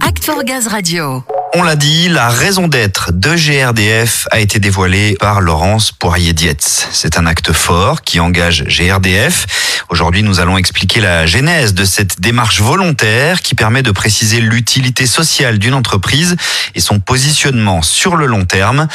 Act for Gaz Radio. On l'a dit, la raison d'être de GRDF a été dévoilée par Laurence Poirier-Dietz. C'est un acte fort qui engage GRDF. Aujourd'hui, nous allons expliquer la genèse de cette démarche volontaire qui permet de préciser l'utilité sociale d'une entreprise et son positionnement sur le long terme.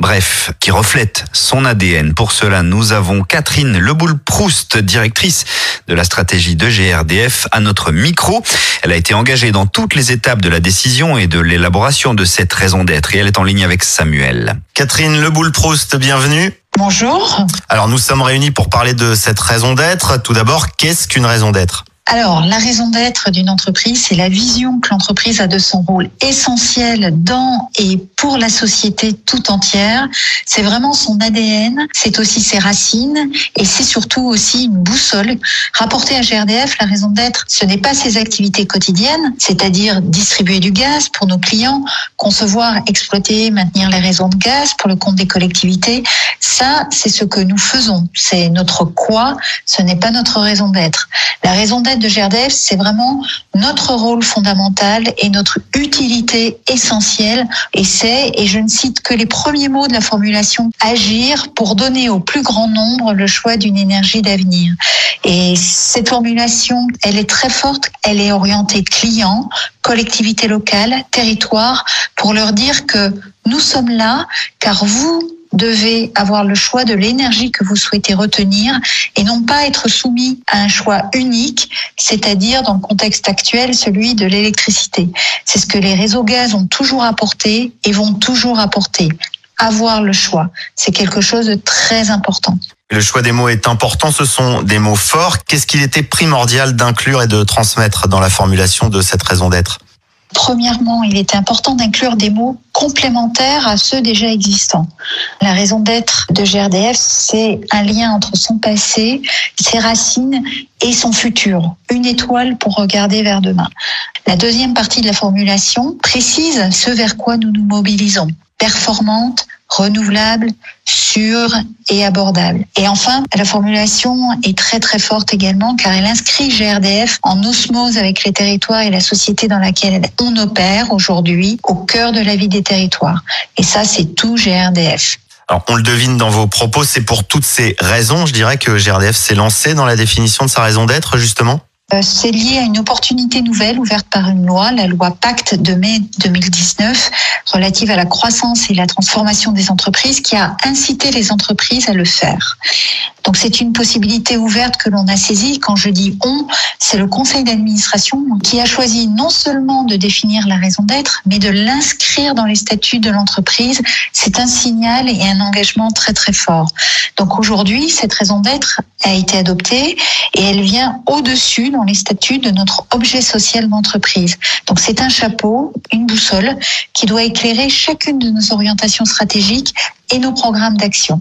Bref, qui reflète son ADN. Pour cela, nous avons Catherine Leboul-Proust, directrice de la stratégie de GRDF, à notre micro. Elle a été engagée dans toutes les étapes de la décision et de l'élaboration de cette raison d'être et elle est en ligne avec Samuel. Catherine Leboul-Proust, bienvenue. Bonjour. Alors nous sommes réunis pour parler de cette raison d'être. Tout d'abord, qu'est-ce qu'une raison d'être? Alors, la raison d'être d'une entreprise, c'est la vision que l'entreprise a de son rôle essentiel dans et pour la société tout entière. C'est vraiment son ADN, c'est aussi ses racines et c'est surtout aussi une boussole. Rapporté à GRDF, la raison d'être, ce n'est pas ses activités quotidiennes, c'est-à-dire distribuer du gaz pour nos clients, concevoir, exploiter, maintenir les réseaux de gaz pour le compte des collectivités. Ça, c'est ce que nous faisons. C'est notre quoi, ce n'est pas notre raison d'être. La raison d'être de GRDF, c'est vraiment notre rôle fondamental et notre utilité essentielle. Et c'est, et je ne cite que les premiers mots de la formulation, agir pour donner au plus grand nombre le choix d'une énergie d'avenir. Et cette formulation, elle est très forte, elle est orientée client, collectivité locale, territoire, pour leur dire que nous sommes là car vous devez avoir le choix de l'énergie que vous souhaitez retenir et non pas être soumis à un choix unique, c'est-à-dire dans le contexte actuel celui de l'électricité. C'est ce que les réseaux gaz ont toujours apporté et vont toujours apporter. Avoir le choix, c'est quelque chose de très important. Le choix des mots est important, ce sont des mots forts. Qu'est-ce qu'il était primordial d'inclure et de transmettre dans la formulation de cette raison d'être? Premièrement, il était important d'inclure des mots complémentaires à ceux déjà existants. La raison d'être de GRDF, c'est un lien entre son passé, ses racines et son futur. Une étoile pour regarder vers demain. La deuxième partie de la formulation précise ce vers quoi nous nous mobilisons. Performante, renouvelable, sûre et abordable. Et enfin, la formulation est très très forte également car elle inscrit GRDF en osmose avec les territoires et la société dans laquelle on opère aujourd'hui au cœur de la vie des territoires. Et ça, c'est tout GRDF. Alors, on le devine dans vos propos, c'est pour toutes ces raisons, je dirais que GRDF s'est lancé dans la définition de sa raison d'être, justement c'est lié à une opportunité nouvelle ouverte par une loi, la loi Pacte de mai 2019, relative à la croissance et la transformation des entreprises, qui a incité les entreprises à le faire. Donc c'est une possibilité ouverte que l'on a saisie. Quand je dis on, c'est le conseil d'administration qui a choisi non seulement de définir la raison d'être, mais de l'inscrire dans les statuts de l'entreprise. C'est un signal et un engagement très très fort. Donc aujourd'hui, cette raison d'être a été adoptée et elle vient au-dessus dans les statuts de notre objet social d'entreprise. Donc c'est un chapeau, une boussole qui doit éclairer chacune de nos orientations stratégiques et nos programmes d'action.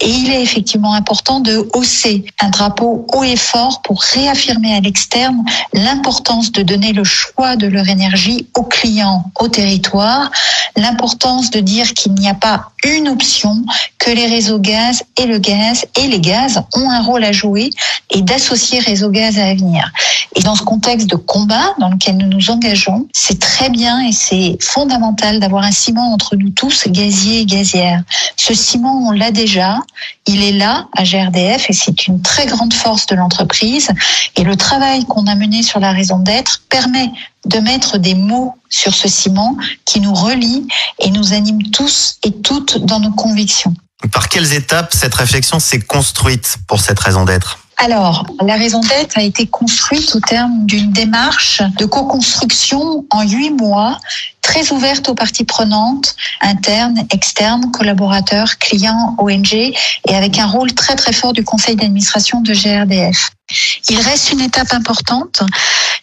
Et il est effectivement important de hausser un drapeau haut et fort pour réaffirmer à l'externe l'importance de donner le choix de leur énergie aux clients, au territoire, l'importance de dire qu'il n'y a pas une option, que les réseaux gaz et le gaz et les gaz ont un rôle à jouer et d'associer réseau gaz à Et dans ce contexte de combat dans lequel nous nous engageons, c'est très bien et c'est fondamental d'avoir un ciment entre nous tous, gaziers et gazières. Ce ciment, on l'a déjà. Il est là à GRDF et c'est une très grande force de l'entreprise. Et le travail qu'on a mené sur la raison d'être permet de mettre des mots sur ce ciment qui nous relie et nous anime tous et toutes dans nos convictions. Par quelles étapes cette réflexion s'est construite pour cette raison d'être? Alors, la raison d'être a été construite au terme d'une démarche de co-construction en huit mois, très ouverte aux parties prenantes, internes, externes, collaborateurs, clients, ONG, et avec un rôle très très fort du conseil d'administration de GRDF. Il reste une étape importante.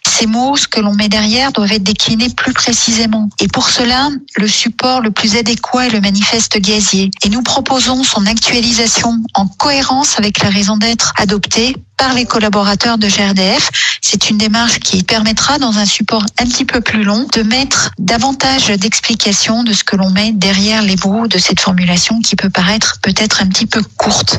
Ces mots, ce que l'on met derrière, doivent être déclinés plus précisément. Et pour cela, le support le plus adéquat est le manifeste gazier. Et nous proposons son actualisation en cohérence avec la raison d'être adoptée par les collaborateurs de GRDF. C'est une démarche qui permettra, dans un support un petit peu plus long, de mettre davantage d'explications de ce que l'on met derrière les mots de cette formulation qui peut paraître peut-être un petit peu courte.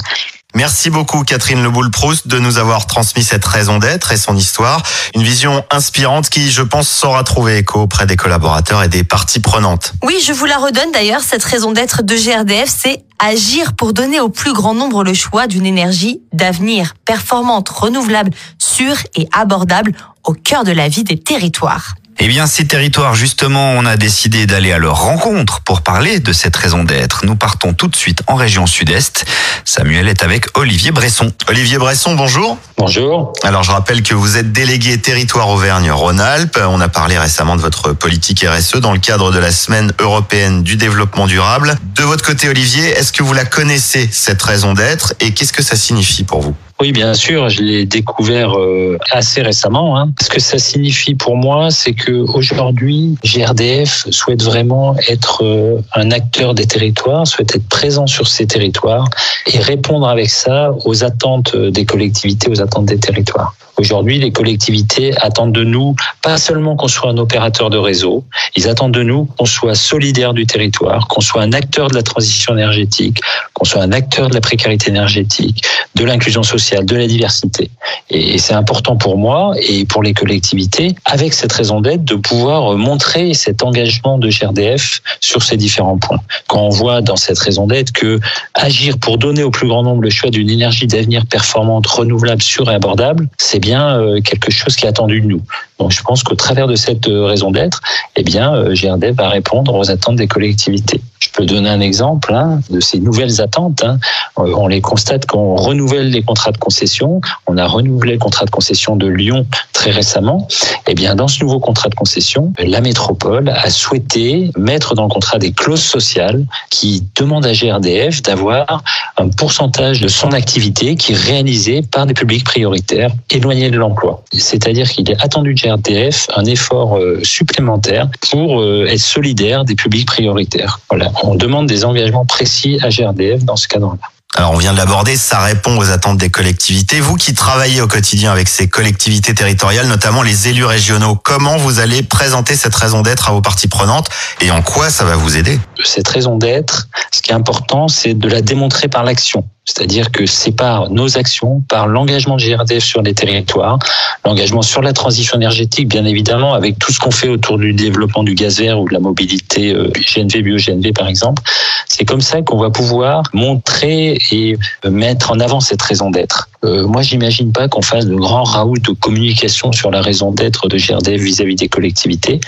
Merci beaucoup Catherine Leboul-Proust de nous avoir transmis cette raison d'être et son histoire. Une vision inspirante qui, je pense, saura trouver écho auprès des collaborateurs et des parties prenantes. Oui, je vous la redonne d'ailleurs, cette raison d'être de GRDF, c'est agir pour donner au plus grand nombre le choix d'une énergie d'avenir performante, renouvelable, sûre et abordable au cœur de la vie des territoires. Eh bien, ces territoires, justement, on a décidé d'aller à leur rencontre pour parler de cette raison d'être. Nous partons tout de suite en région sud-est. Samuel est avec Olivier Bresson. Olivier Bresson, bonjour. Bonjour. Alors, je rappelle que vous êtes délégué territoire Auvergne-Rhône-Alpes. On a parlé récemment de votre politique RSE dans le cadre de la semaine européenne du développement durable. De votre côté, Olivier, est-ce que vous la connaissez, cette raison d'être, et qu'est-ce que ça signifie pour vous? Oui, bien sûr, je l'ai découvert euh, assez récemment. Hein. Ce que ça signifie pour moi, c'est que aujourd'hui, GRDF souhaite vraiment être euh, un acteur des territoires, souhaite être présent sur ces territoires et répondre avec ça aux attentes des collectivités, aux attentes des territoires. Aujourd'hui, les collectivités attendent de nous pas seulement qu'on soit un opérateur de réseau, ils attendent de nous qu'on soit solidaire du territoire, qu'on soit un acteur de la transition énergétique, qu'on soit un acteur de la précarité énergétique, de l'inclusion sociale, de la diversité. Et c'est important pour moi et pour les collectivités, avec cette raison d'être, de pouvoir montrer cet engagement de GRDF sur ces différents points. Quand on voit dans cette raison d'être que agir pour donner au plus grand nombre le choix d'une énergie d'avenir performante, renouvelable, sûre et abordable, c'est bien euh, quelque chose qui est attendu de nous. Donc je pense qu'au travers de cette euh, raison d'être, eh bien, euh, GRDF va répondre aux attentes des collectivités. Je peux donner un exemple hein, de ces nouvelles attentes. Hein. On les constate quand on renouvelle les contrats de concession. On a renouvelé le contrat de concession de Lyon très récemment. Eh bien, dans ce nouveau contrat de concession, la métropole a souhaité mettre dans le contrat des clauses sociales qui demandent à GRDF d'avoir un pourcentage de son activité qui est réalisé par des publics prioritaires éloignés de l'emploi. C'est-à-dire qu'il est attendu de GRDF un effort euh, supplémentaire pour euh, être solidaire des publics prioritaires. Voilà, on demande des engagements précis à GRDF dans ce cadre-là. Alors on vient de l'aborder, ça répond aux attentes des collectivités. Vous qui travaillez au quotidien avec ces collectivités territoriales, notamment les élus régionaux, comment vous allez présenter cette raison d'être à vos parties prenantes et en quoi ça va vous aider? Cette raison d'être, ce qui est important, c'est de la démontrer par l'action. C'est-à-dire que c'est par nos actions, par l'engagement de GRDF sur les territoires, l'engagement sur la transition énergétique, bien évidemment, avec tout ce qu'on fait autour du développement du gaz vert ou de la mobilité euh, GNV, bio-GNV par exemple. C'est comme ça qu'on va pouvoir montrer et mettre en avant cette raison d'être. Euh, moi, j'imagine pas qu'on fasse de grands raouts de communication sur la raison d'être de GRDF vis-à-vis des collectivités,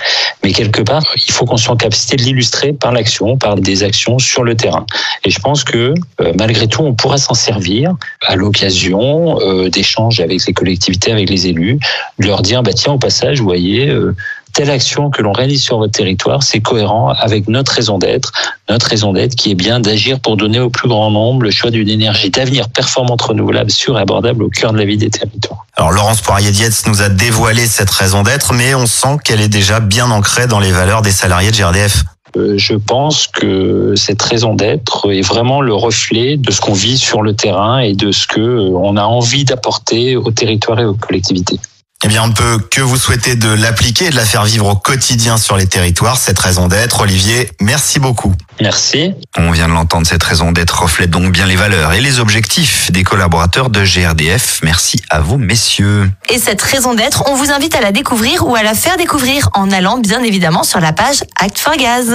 mais quelque part, il faut qu'on soit en capacité de l'illustrer par l'action, par des actions sur le terrain. Et je pense que euh, malgré tout, on pourra s'en servir à l'occasion euh, d'échanges avec les collectivités, avec les élus, de leur dire, bah tiens, au passage, vous voyez, euh, telle action que l'on réalise sur votre territoire, c'est cohérent avec notre raison d'être, notre raison d'être qui est bien d'agir pour donner au plus grand nombre le choix d'une énergie d'avenir performante, renouvelable, sûre et abordable au cœur de la vie des territoires. Alors Laurence Poirier-Dietz nous a dévoilé cette raison d'être, mais on sent qu'elle est déjà bien ancrée dans les valeurs des salariés de GRDF. Euh, je pense que cette raison d'être est vraiment le reflet de ce qu'on vit sur le terrain et de ce que euh, on a envie d'apporter au territoire et aux collectivités. Eh bien, on ne peut que vous souhaiter de l'appliquer et de la faire vivre au quotidien sur les territoires, cette raison d'être. Olivier, merci beaucoup. Merci. On vient de l'entendre, cette raison d'être reflète donc bien les valeurs et les objectifs des collaborateurs de GRDF. Merci à vous, messieurs. Et cette raison d'être, on vous invite à la découvrir ou à la faire découvrir en allant bien évidemment sur la page Act for Gaz.